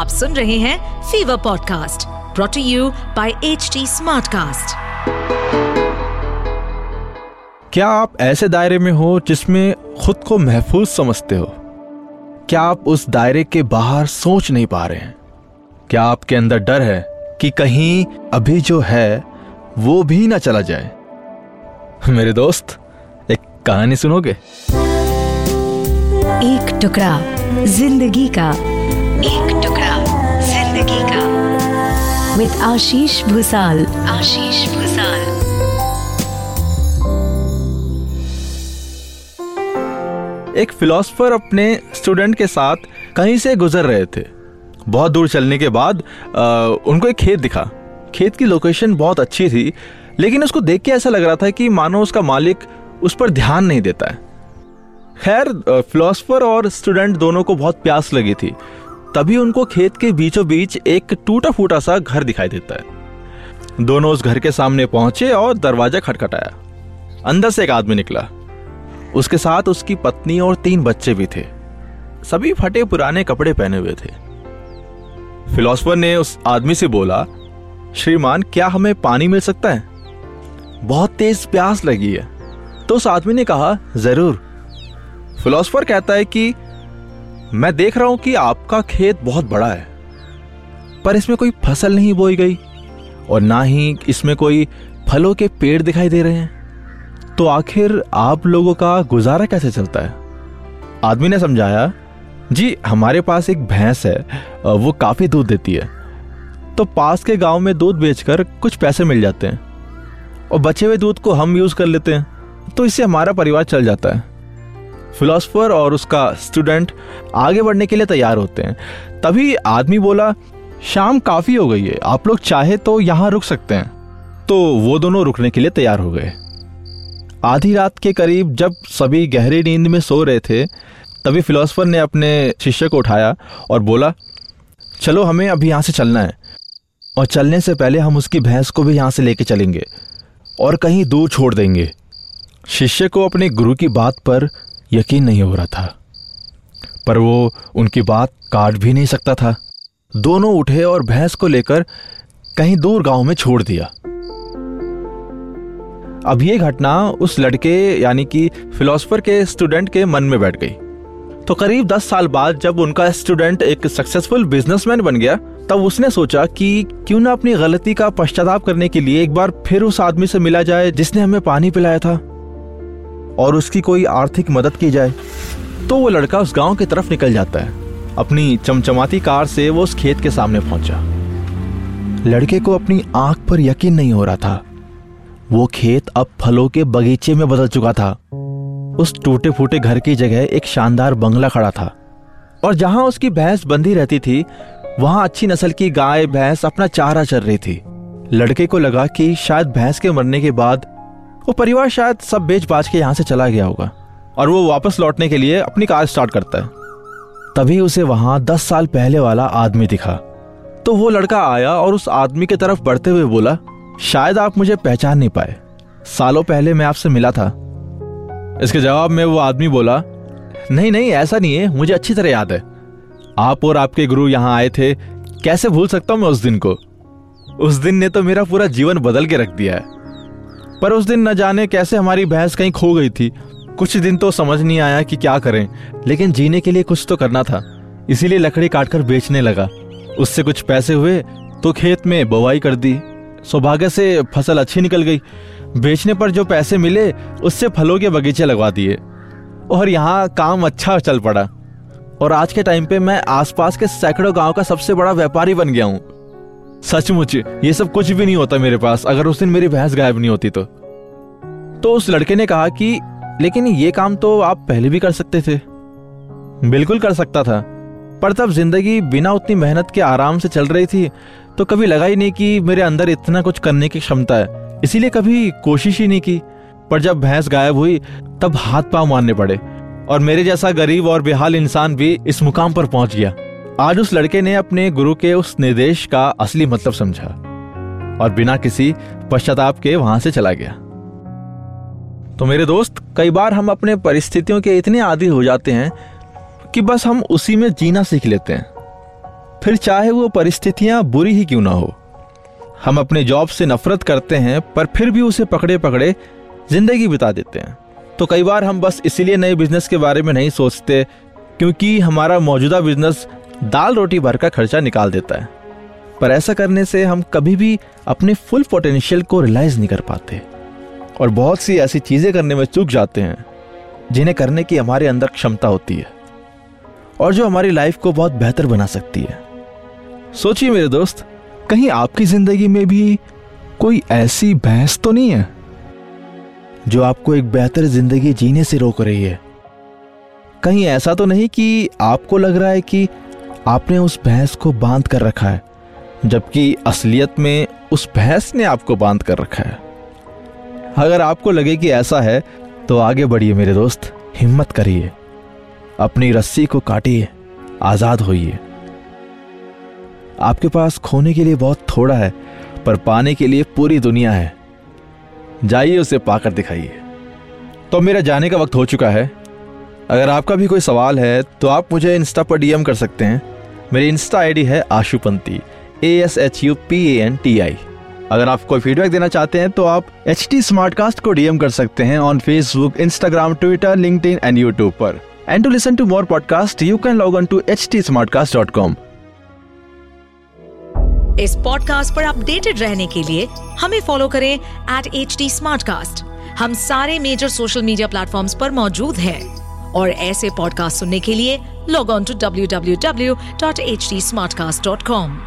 आप सुन रहे हैं fever podcast brought to you by H Smartcast. क्या आप ऐसे दायरे में हो जिसमें खुद को महफूज समझते हो? क्या आप उस दायरे के बाहर सोच नहीं पा रहे हैं? क्या आपके अंदर डर है कि कहीं अभी जो है वो भी ना चला जाए? मेरे दोस्त एक कहानी सुनोगे? एक टुकड़ा ज़िंदगी का एक टुकड़ा ज़िंदगी का विद आशीष भूसाल आशीष भूसाल एक फिलोसफर अपने स्टूडेंट के साथ कहीं से गुजर रहे थे। बहुत दूर चलने के बाद आ, उनको एक खेत दिखा। खेत की लोकेशन बहुत अच्छी थी लेकिन उसको देख के ऐसा लग रहा था कि मानो उसका मालिक उस पर ध्यान नहीं देता है। खैर फिलोसफर और स्टूडेंट दोनों को बहुत प्यास लगी थी। तभी उनको खेत के बीचों बीच एक टूटा फूटा सा घर दिखाई देता है। दोनों उस घर के सामने पहुँचे और दरवाज़ा खटखटाया। अंदर से एक आदमी निकला। उसके साथ उसकी पत्नी और तीन बच्चे भी थे। सभी फटे पुराने कपड़े पहने हुए थे। फिलोसफर ने उस आदमी से बोला, श्रीमान, क्या हमें पानी मिल सकता है? बहुत तेज प्यास लगी है। तो उस आदमी ने कहा, ज़रूर। फिलोसफर कहता है कि मैं देख रहा हूँ कि आपका खेत बहुत बड़ा है, पर इसमें कोई फ़सल नहीं बोई गई, और ना ही इसमें कोई फलों के पेड़ दिखाई दे रहे हैं। तो आखिर आप लोगों का गुजारा कैसे चलता है? आदमी ने समझाया, जी, हमारे पास एक भैंस है, वो काफ़ी दूध देती है। तो पास के गाँव में दूध बेचकर कुछ पैसे मिल जाते हैं, और बचे हुए दूध को हम यूज़ कर लेते हैं तो इससे हमारा परिवार चल जाता है। फिलोसफर और उसका स्टूडेंट आगे बढ़ने के लिए तैयार होते हैं। तभी आदमी बोला, शाम काफ़ी हो गई है, आप लोग चाहे तो यहाँ रुक सकते हैं। तो वो दोनों रुकने के लिए तैयार हो गए। आधी रात के करीब जब सभी गहरी नींद में सो रहे थे, तभी फिलोसफर ने अपने शिष्य को उठाया और बोला, चलो हमें अभी यहाँ से चलना है और चलने से पहले हम उसकी भैंस को भी यहाँ से लेके चलेंगे और कहीं दूर छोड़ देंगे। शिष्य को अपने गुरु की बात पर यकीन नहीं हो रहा था। पर वो उनकी बात काट भी नहीं सकता था। दोनों उठे और भैंस को लेकर कहीं दूर गाँव में छोड़ दिया। अब ये घटना उस लड़के, यानी कि फिलोसफर के स्टूडेंट के मन में बैठ गई। तो करीब दस साल बाद जब उनका स्टूडेंट एक सक्सेसफुल बिजनेसमैन बन गया, तब उसने सोचा कि क्यों ना अपनी गलती का पश्चाताप करने के लिए एक बार फिर उस आदमी से मिला जाए जिसने हमें पानी पिलाया था। और उसकी कोई आर्थिक मदद की जाए तो वो लड़का उस गाँव की तरफ़ निकल जाता है। अपनी चमचमाती कार से वो उस खेत के सामने पहुँचा। लड़के को अपनी आँख पर यकीन नहीं हो रहा था। वो खेत अब फलों के बगीचे में बदल चुका था। उस टूटे फूटे घर की जगह एक शानदार बंगला खड़ा था। और जहाँ उसकी भैंस बंधी रहती थी, वहाँ अच्छी नस्ल की गाय, भैंस अपना चारा चर रही थी। लड़के को लगा कि शायद भैंस के मरने के बाद वो परिवार शायद सब बेच बाज के यहाँ से चला गया होगा। और वो वापस लौटने के लिए अपनी कार स्टार्ट करता है। तभी उसे वहाँ दस साल पहले वाला आदमी दिखा। तो वो लड़का आया और उस आदमी की तरफ़ बढ़ते हुए बोला, शायद आप मुझे पहचान नहीं पाए। सालों पहले मैं आपसे मिला था। इसके जवाब में वो आदमी बोला, नहीं नहीं, ऐसा नहीं है, मुझे अच्छी तरह याद है। आप और आपके गुरु यहाँ आए थे, कैसे भूल सकता हूँ मैं उस दिन को? उस दिन ने तो मेरा पूरा जीवन बदल के रख दिया है। पर उस दिन न जाने कैसे हमारी भैंस कहीं खो गई थी। कुछ दिन तो समझ नहीं आया कि क्या करें, लेकिन जीने के लिए कुछ तो करना था। इसीलिए लकड़ी काटकर बेचने लगा। उससे कुछ पैसे हुए तो खेत में बुवाई कर दी। सौभाग्य से फ़सल अच्छी निकल गई। बेचने पर जो पैसे मिले, उससे फलों के बगीचे लगवा दिए। और यहाँ काम अच्छा चल पड़ा। और आज के टाइम पे मैं आसपास के सैकड़ों गाँव का सबसे बड़ा व्यापारी बन गया हूँ। सचमुच, ये सब कुछ भी नहीं होता मेरे पास। अगर उस दिन मेरी भैंस गायब नहीं होती तो। तो उस लड़के ने कहा कि, लेकिन ये काम तो आप पहले भी कर सकते थे। बिल्कुल कर सकता था, पर तब ज़िंदगी बिना उतनी मेहनत के आराम से चल रही थी तो कभी लगा ही नहीं कि मेरे अंदर इतना कुछ करने की क्षमता है। इसीलिए कभी कोशिश ही नहीं की, पर जब भैंस गायब हुई, तब हाथ पाँव मारने पड़े, और मेरे जैसा गरीब और बेहाल इंसान भी इस मुकाम पर पहुँच गया। आज उस लड़के ने अपने गुरु के उस निर्देश का असली मतलब समझा, और बिना किसी पश्चाताप के वहाँ से चला गया। तो मेरे दोस्त, कई बार हम अपने परिस्थितियों के इतने आदि हो जाते हैं कि बस हम उसी में जीना सीख लेते हैं। फिर चाहे वो परिस्थितियाँ बुरी ही क्यों ना हो, हम अपने जॉब से नफरत करते हैं, पर फिर भी उसे पकड़े पकड़े ज़िंदगी बिता देते हैं। तो कई बार हम बस इसीलिए नए बिज़नेस के बारे में नहीं सोचते, क्योंकि हमारा मौजूदा बिज़नेस दाल रोटी भर का खर्चा निकाल देता है। पर ऐसा करने से हम कभी भी अपने फुल पोटेंशियल को रियलाइज़ नहीं कर पाते। और बहुत सी ऐसी चीज़ें करने में चूक जाते हैं, जिन्हें करने की हमारे अंदर क्षमता होती है और जो हमारी लाइफ को बहुत बेहतर बना सकती है। सोचिए मेरे दोस्त, कहीं आपकी ज़िंदगी में भी कोई ऐसी भैंस तो नहीं है, जो आपको एक बेहतर ज़िंदगी जीने से रोक रही है? कहीं ऐसा तो नहीं कि आपको लग रहा है कि आपने उस भैंस को बाँध कर रखा है, जबकि असलियत में उस भैंस ने आपको बाँध कर रखा है। अगर आपको लगे कि ऐसा है तो आगे बढ़िए मेरे दोस्त, हिम्मत करिए। अपनी रस्सी को काटिए, आज़ाद होइए। आपके पास खोने के लिए बहुत थोड़ा है, पर पाने के लिए पूरी दुनिया है। जाइए उसे पाकर दिखाइए। तो मेरा जाने का वक्त हो चुका है। अगर आपका भी कोई सवाल है तो आप मुझे इंस्टा पर डीएम कर सकते हैं। मेरी इंस्टा आईडी है Ashupanti A S H U P A N T I अगर आप कोई फीडबैक देना चाहते हैं तो आप एच टी को डीएम कर सकते हैं on Facebook Instagram Twitter link and YouTube पर। And to listen to more podcast you can log on to H T इस पॉडकास्ट पर अपडेटेड रहने के लिए हमें फॉलो करें एट एच टी हम सारे मेजर सोशल मीडिया प्लेटफॉर्म पर मौजूद हैं। और ऐसे पॉडकास्ट सुनने के लिए log on to W W W dot H T smartcast dot com